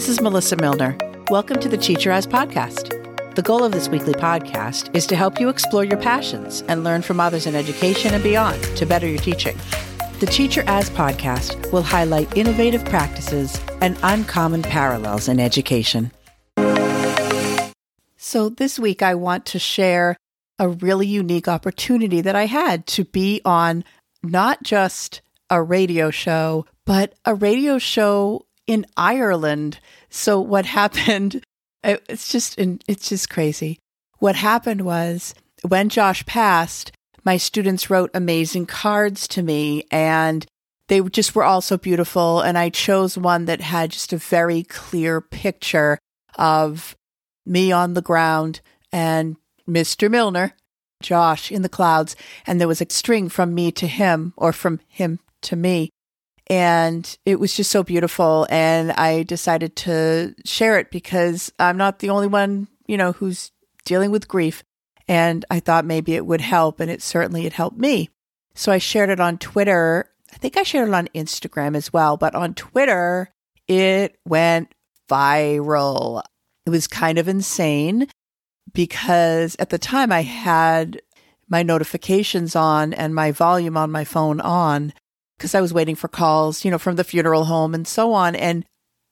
This is Melissa Milner. Welcome to the Teacher As podcast. The goal of this weekly podcast is to help you explore your passions and learn from others in education and beyond to better your teaching. The Teacher As podcast will highlight innovative practices and uncommon parallels in education. So, this week I want to share a really unique opportunity that I had to be on not just a radio show, but a radio show in Ireland. So what happened? It's just it's just crazy. What happened was when Josh passed, my students wrote amazing cards to me and they just were all so beautiful and I chose one that had just a very clear picture of me on the ground and Mr. Milner, Josh in the clouds and there was a string from me to him or from him to me and it was just so beautiful. And I decided to share it because I'm not the only one, you know, who's dealing with grief. And I thought maybe it would help. And it certainly it helped me. So I shared it on Twitter. I think I shared it on Instagram as well. But on Twitter, it went viral. It was kind of insane because at the time I had my notifications on and my volume on my phone on because I was waiting for calls, you know, from the funeral home and so on. And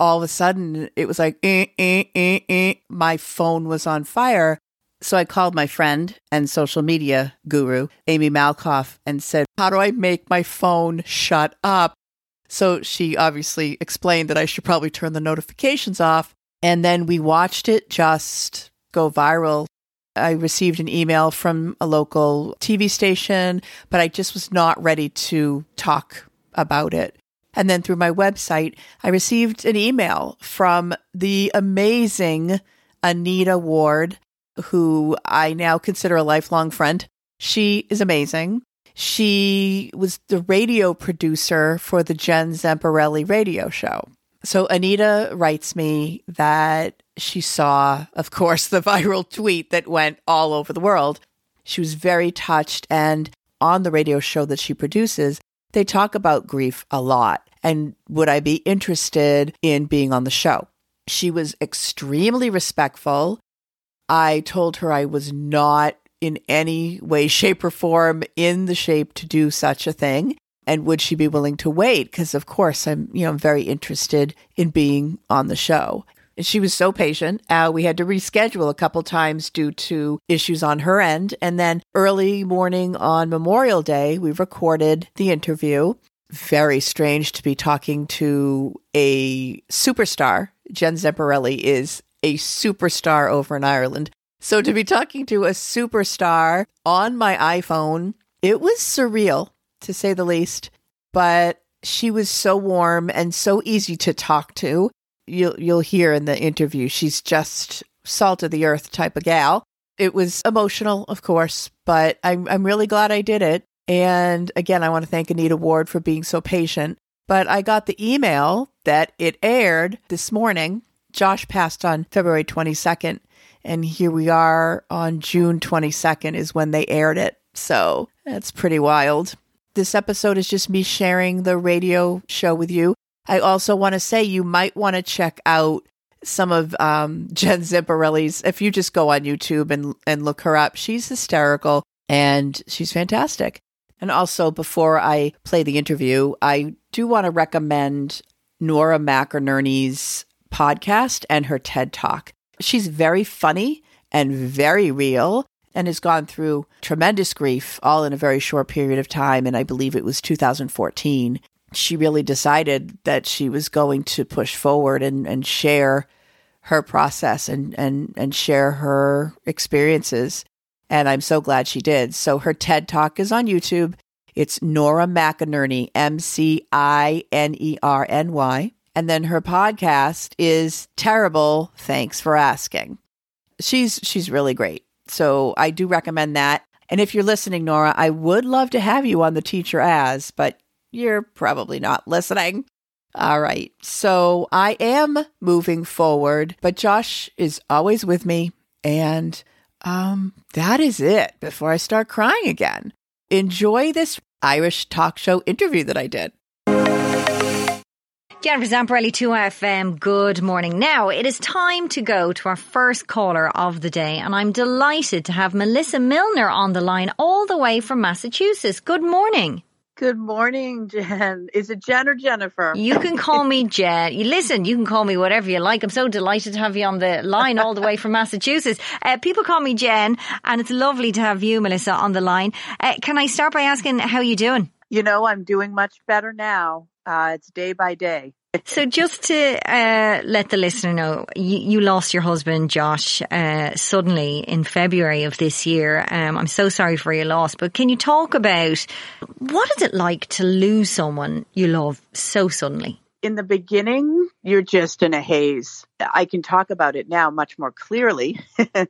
all of a sudden it was like, eh, eh, eh, eh. my phone was on fire. So I called my friend and social media guru, Amy Malkoff, and said, How do I make my phone shut up? So she obviously explained that I should probably turn the notifications off. And then we watched it just go viral I received an email from a local TV station, but I just was not ready to talk about it. And then through my website, I received an email from the amazing Anita Ward, who I now consider a lifelong friend. She is amazing. She was the radio producer for the Jen Zamparelli radio show. So Anita writes me that she saw, of course, the viral tweet that went all over the world. She was very touched. And on the radio show that she produces, they talk about grief a lot. And would I be interested in being on the show? She was extremely respectful. I told her I was not in any way, shape, or form in the shape to do such a thing. And would she be willing to wait? Because of course I'm, you know, very interested in being on the show. She was so patient. Uh, we had to reschedule a couple times due to issues on her end. And then early morning on Memorial Day, we recorded the interview. Very strange to be talking to a superstar. Jen Zamparelli is a superstar over in Ireland. So to be talking to a superstar on my iPhone, it was surreal to say the least. But she was so warm and so easy to talk to you'll you'll hear in the interview she's just salt of the earth type of gal. It was emotional, of course, but I'm I'm really glad I did it. And again, I want to thank Anita Ward for being so patient. But I got the email that it aired this morning. Josh passed on February 22nd, and here we are on June 22nd is when they aired it. So that's pretty wild. This episode is just me sharing the radio show with you. I also want to say you might want to check out some of um, Jen Zamparelli's. If you just go on YouTube and and look her up, she's hysterical and she's fantastic. And also, before I play the interview, I do want to recommend Nora McInerny's podcast and her TED Talk. She's very funny and very real and has gone through tremendous grief all in a very short period of time. And I believe it was 2014 she really decided that she was going to push forward and, and share her process and, and, and share her experiences. And I'm so glad she did. So her TED Talk is on YouTube. It's Nora McInerny, M C I N E R N Y. And then her podcast is Terrible. Thanks for asking. She's she's really great. So I do recommend that. And if you're listening, Nora, I would love to have you on the Teacher As, but you're probably not listening. All right. So I am moving forward, but Josh is always with me. And um, that is it before I start crying again. Enjoy this Irish talk show interview that I did. Jennifer Zamparelli, 2FM, good morning. Now, it is time to go to our first caller of the day, and I'm delighted to have Melissa Milner on the line all the way from Massachusetts. Good morning. Good morning, Jen. Is it Jen or Jennifer? You can call me Jen. You listen, you can call me whatever you like. I'm so delighted to have you on the line all the way from Massachusetts. Uh, people call me Jen, and it's lovely to have you, Melissa, on the line. Uh, can I start by asking how you doing? You know, I'm doing much better now. Uh, it's day by day. So, just to uh, let the listener know, you, you lost your husband, Josh, uh, suddenly in February of this year. Um, I'm so sorry for your loss, but can you talk about what is it like to lose someone you love so suddenly? In the beginning, you're just in a haze. I can talk about it now much more clearly.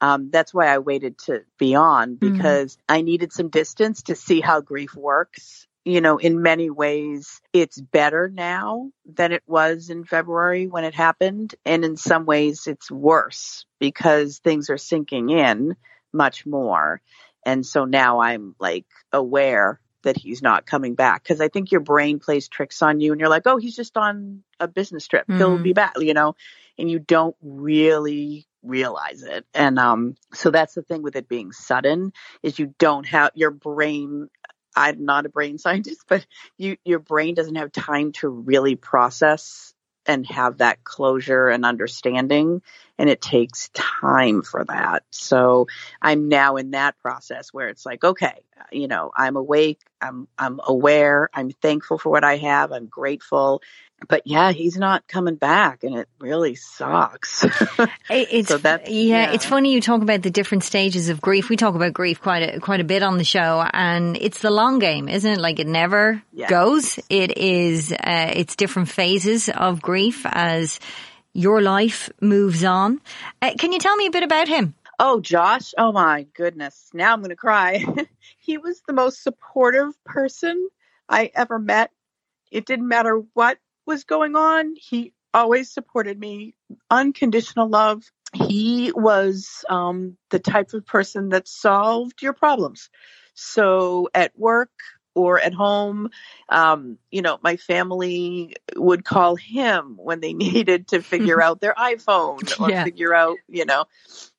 Um, that's why I waited to be on because mm-hmm. I needed some distance to see how grief works you know, in many ways, it's better now than it was in February when it happened. And in some ways, it's worse because things are sinking in much more. And so now I'm like aware that he's not coming back because I think your brain plays tricks on you and you're like, oh, he's just on a business trip. Mm-hmm. He'll be back, you know, and you don't really realize it. And um so that's the thing with it being sudden is you don't have your brain I'm not a brain scientist, but you, your brain doesn't have time to really process and have that closure and understanding. And it takes time for that. So I'm now in that process where it's like, okay, you know, I'm awake. I'm, I'm aware. I'm thankful for what I have. I'm grateful but yeah, he's not coming back, and it really sucks. it's so yeah, yeah, it's funny you talk about the different stages of grief. We talk about grief quite a quite a bit on the show, and it's the long game, isn't it? Like it never yeah. goes. It is. Uh, it's different phases of grief as your life moves on. Uh, can you tell me a bit about him? Oh, Josh. Oh my goodness. Now I'm going to cry. he was the most supportive person I ever met. It didn't matter what was going on, he always supported me. Unconditional love. He was um, the type of person that solved your problems. So at work or at home, um, you know, my family would call him when they needed to figure out their iPhone or yeah. figure out, you know,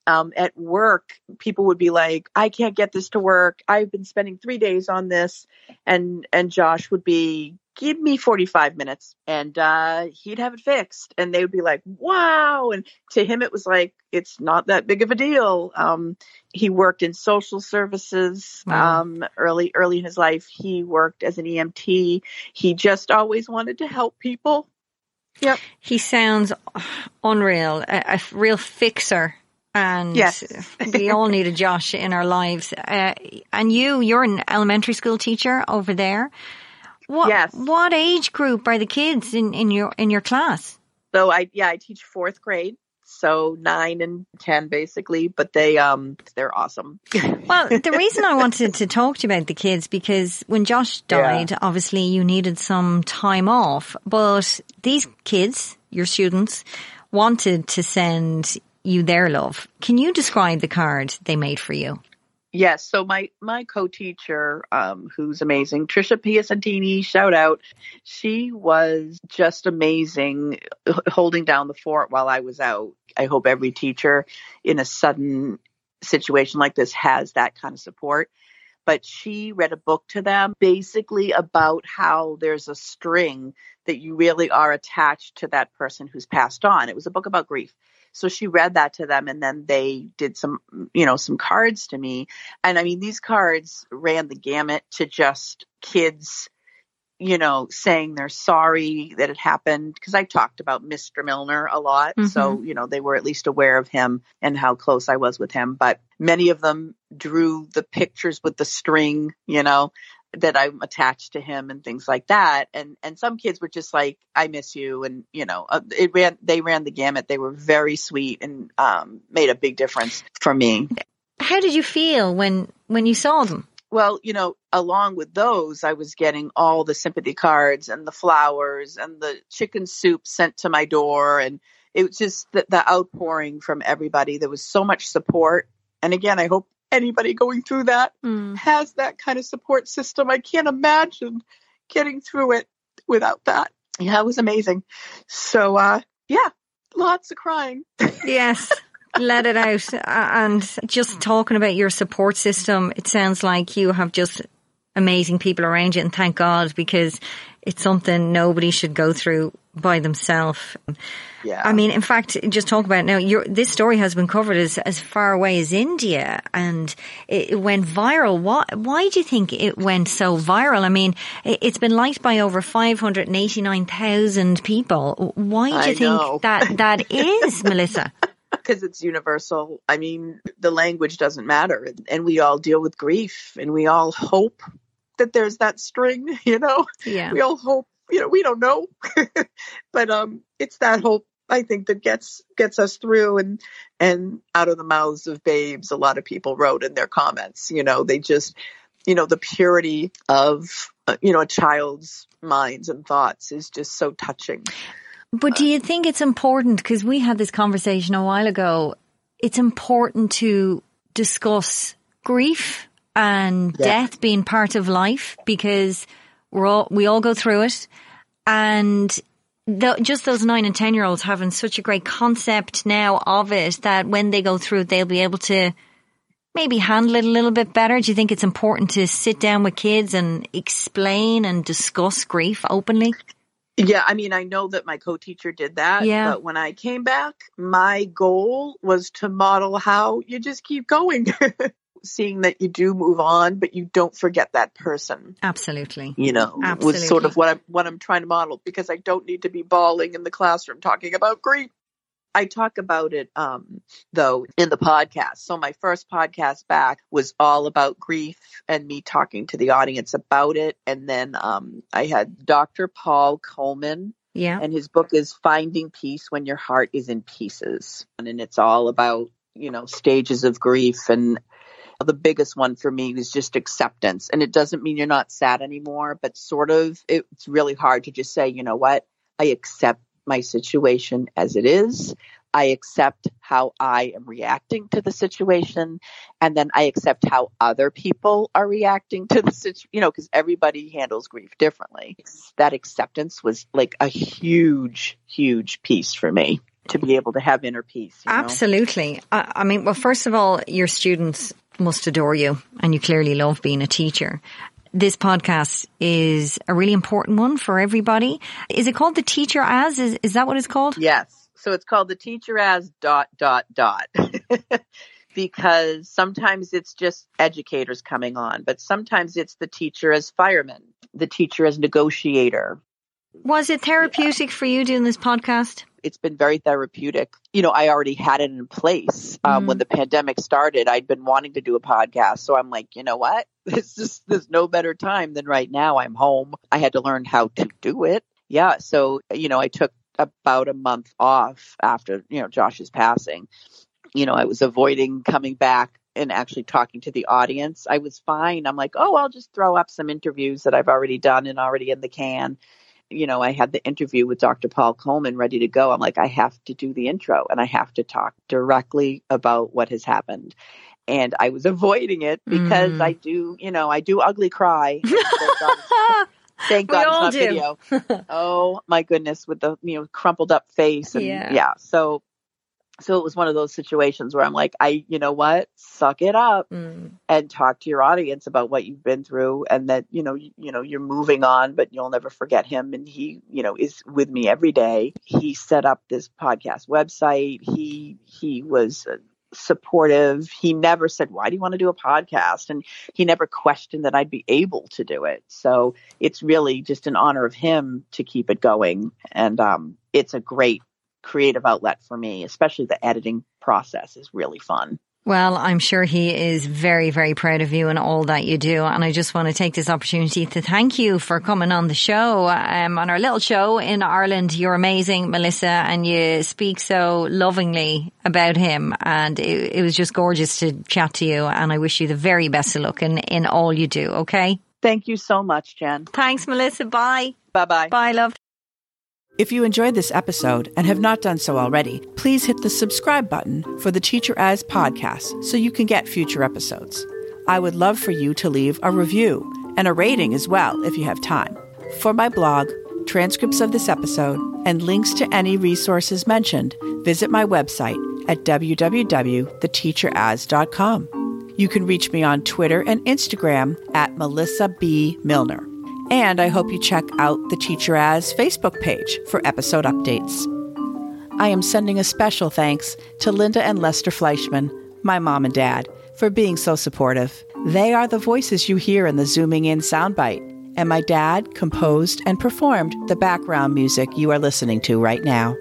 um, at work, people would be like, I can't get this to work. I've been spending three days on this. And, and Josh would be, give me 45 minutes and uh, he'd have it fixed and they would be like wow and to him it was like it's not that big of a deal um, he worked in social services wow. um, early early in his life he worked as an emt he just always wanted to help people yep he sounds unreal a, a real fixer and yes. we all need a Josh in our lives. Uh, and you, you're an elementary school teacher over there. What, yes. What age group are the kids in, in your in your class? So I yeah I teach fourth grade, so nine and ten basically, but they um they're awesome. well, the reason I wanted to talk to you about the kids because when Josh died, yeah. obviously you needed some time off, but these kids, your students, wanted to send you their love. Can you describe the card they made for you? Yes. So my my co-teacher, um, who's amazing, Trisha Piacentini, shout out. She was just amazing, holding down the fort while I was out. I hope every teacher in a sudden situation like this has that kind of support. But she read a book to them basically about how there's a string that you really are attached to that person who's passed on. It was a book about grief. So she read that to them and then they did some, you know, some cards to me. And I mean, these cards ran the gamut to just kids, you know, saying they're sorry that it happened. Cause I talked about Mr. Milner a lot. Mm-hmm. So, you know, they were at least aware of him and how close I was with him. But many of them drew the pictures with the string, you know, that I'm attached to him and things like that. And and some kids were just like, I miss you, and you know, uh, it ran. They ran the gamut. They were very sweet and um, made a big difference for me. How did you feel when when you saw them? Well, you know, along with those, I was getting all the sympathy cards and the flowers and the chicken soup sent to my door, and it was just the, the outpouring from everybody. There was so much support. And again, I hope anybody going through that mm. has that kind of support system. I can't imagine getting through it without that. yeah, it was amazing. So, uh, yeah, lots of crying. yes. Let it out. And just talking about your support system, it sounds like you have just amazing people around you and thank God because it's something nobody should go through by themselves. Yeah. I mean, in fact, just talk about now, this story has been covered as, as far away as India and it, went viral. Why, why do you think it went so viral? I mean, it, has been liked by over 589,000 people. Why do you I think know. that that is, Melissa? Because it's universal. I mean, the language doesn't matter and we all deal with grief and we all hope that there's that string, you know? Yeah. We all hope, you know, we don't know. but um it's that hope I think that gets gets us through and and out of the mouths of babes a lot of people wrote in their comments, you know, they just you know, the purity of uh, you know, a child's minds and thoughts is just so touching. But do you think it's important because we had this conversation a while ago, it's important to discuss grief and yeah. death being part of life because we're all, we all go through it. And the, just those nine and 10 year olds having such a great concept now of it that when they go through it, they'll be able to maybe handle it a little bit better. Do you think it's important to sit down with kids and explain and discuss grief openly? Yeah, I mean, I know that my co-teacher did that, yeah. but when I came back, my goal was to model how you just keep going. seeing that you do move on, but you don't forget that person. Absolutely. You know, Absolutely. was sort of what I'm what I'm trying to model because I don't need to be bawling in the classroom talking about grief. I talk about it um, though in the podcast. So my first podcast back was all about grief and me talking to the audience about it. And then um, I had Dr. Paul Coleman. Yeah. And his book is Finding Peace When Your Heart is in Pieces. And it's all about, you know, stages of grief and the biggest one for me was just acceptance. And it doesn't mean you're not sad anymore, but sort of it's really hard to just say, you know what? I accept my situation as it is. I accept how I am reacting to the situation. And then I accept how other people are reacting to the situation, you know, because everybody handles grief differently. That acceptance was like a huge, huge piece for me to be able to have inner peace. Absolutely. I, I mean, well, first of all, your students must adore you and you clearly love being a teacher. This podcast is a really important one for everybody. Is it called the teacher as? Is, is that what it's called? Yes. So it's called the teacher as dot, dot, dot. because sometimes it's just educators coming on, but sometimes it's the teacher as fireman, the teacher as negotiator. Was it therapeutic yeah. for you doing this podcast? It's been very therapeutic. You know, I already had it in place um, mm when the pandemic started. I'd been wanting to do a podcast, so I'm like, you know what? This is there's no better time than right now. I'm home. I had to learn how to do it. Yeah, so you know, I took about a month off after you know Josh's passing. You know, I was avoiding coming back and actually talking to the audience. I was fine. I'm like, oh, I'll just throw up some interviews that I've already done and already in the can you know, I had the interview with Dr. Paul Coleman ready to go. I'm like, I have to do the intro and I have to talk directly about what has happened. And I was avoiding it because mm. I do, you know, I do ugly cry. Thank God it's not video. oh my goodness, with the you know crumpled up face and yeah. yeah. So so it was one of those situations where I'm like, I, you know what, suck it up mm. and talk to your audience about what you've been through and that, you know, you, you, know, you're moving on, but you'll never forget him. And he, you know, is with me every day. He set up this podcast website. He, he was supportive. He never said, why do you want to do a podcast? And he never questioned that I'd be able to do it. So it's really just an honor of him to keep it going. And, um, it's a great creative outlet for me, especially the editing process is really fun. Well, I'm sure he is very, very proud of you and all that you do. And I just want to take this opportunity to thank you for coming on the show, um, on our little show in Ireland. You're amazing, Melissa, and you speak so lovingly about him. And it, it was just gorgeous to chat to you. And I wish you the very best of luck in, in all you do. Okay. Thank you so much, Jen. Thanks, Melissa. Bye. Bye bye. Bye, love. If you enjoyed this episode and have not done so already, please hit the subscribe button for the Teacher As podcast so you can get future episodes. I would love for you to leave a review and a rating as well if you have time. For my blog, transcripts of this episode, and links to any resources mentioned, visit my website at www.theteacheras.com. You can reach me on Twitter and Instagram at Melissa B. Milner. And I hope you check out the Teacher As Facebook page for episode updates. I am sending a special thanks to Linda and Lester Fleischman, my mom and dad, for being so supportive. They are the voices you hear in the Zooming In soundbite, and my dad composed and performed the background music you are listening to right now.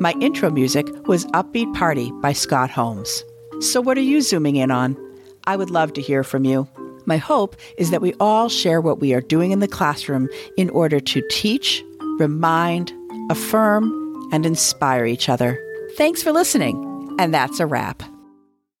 My intro music was Upbeat Party by Scott Holmes. So, what are you zooming in on? I would love to hear from you. My hope is that we all share what we are doing in the classroom in order to teach, remind, affirm, and inspire each other. Thanks for listening, and that's a wrap.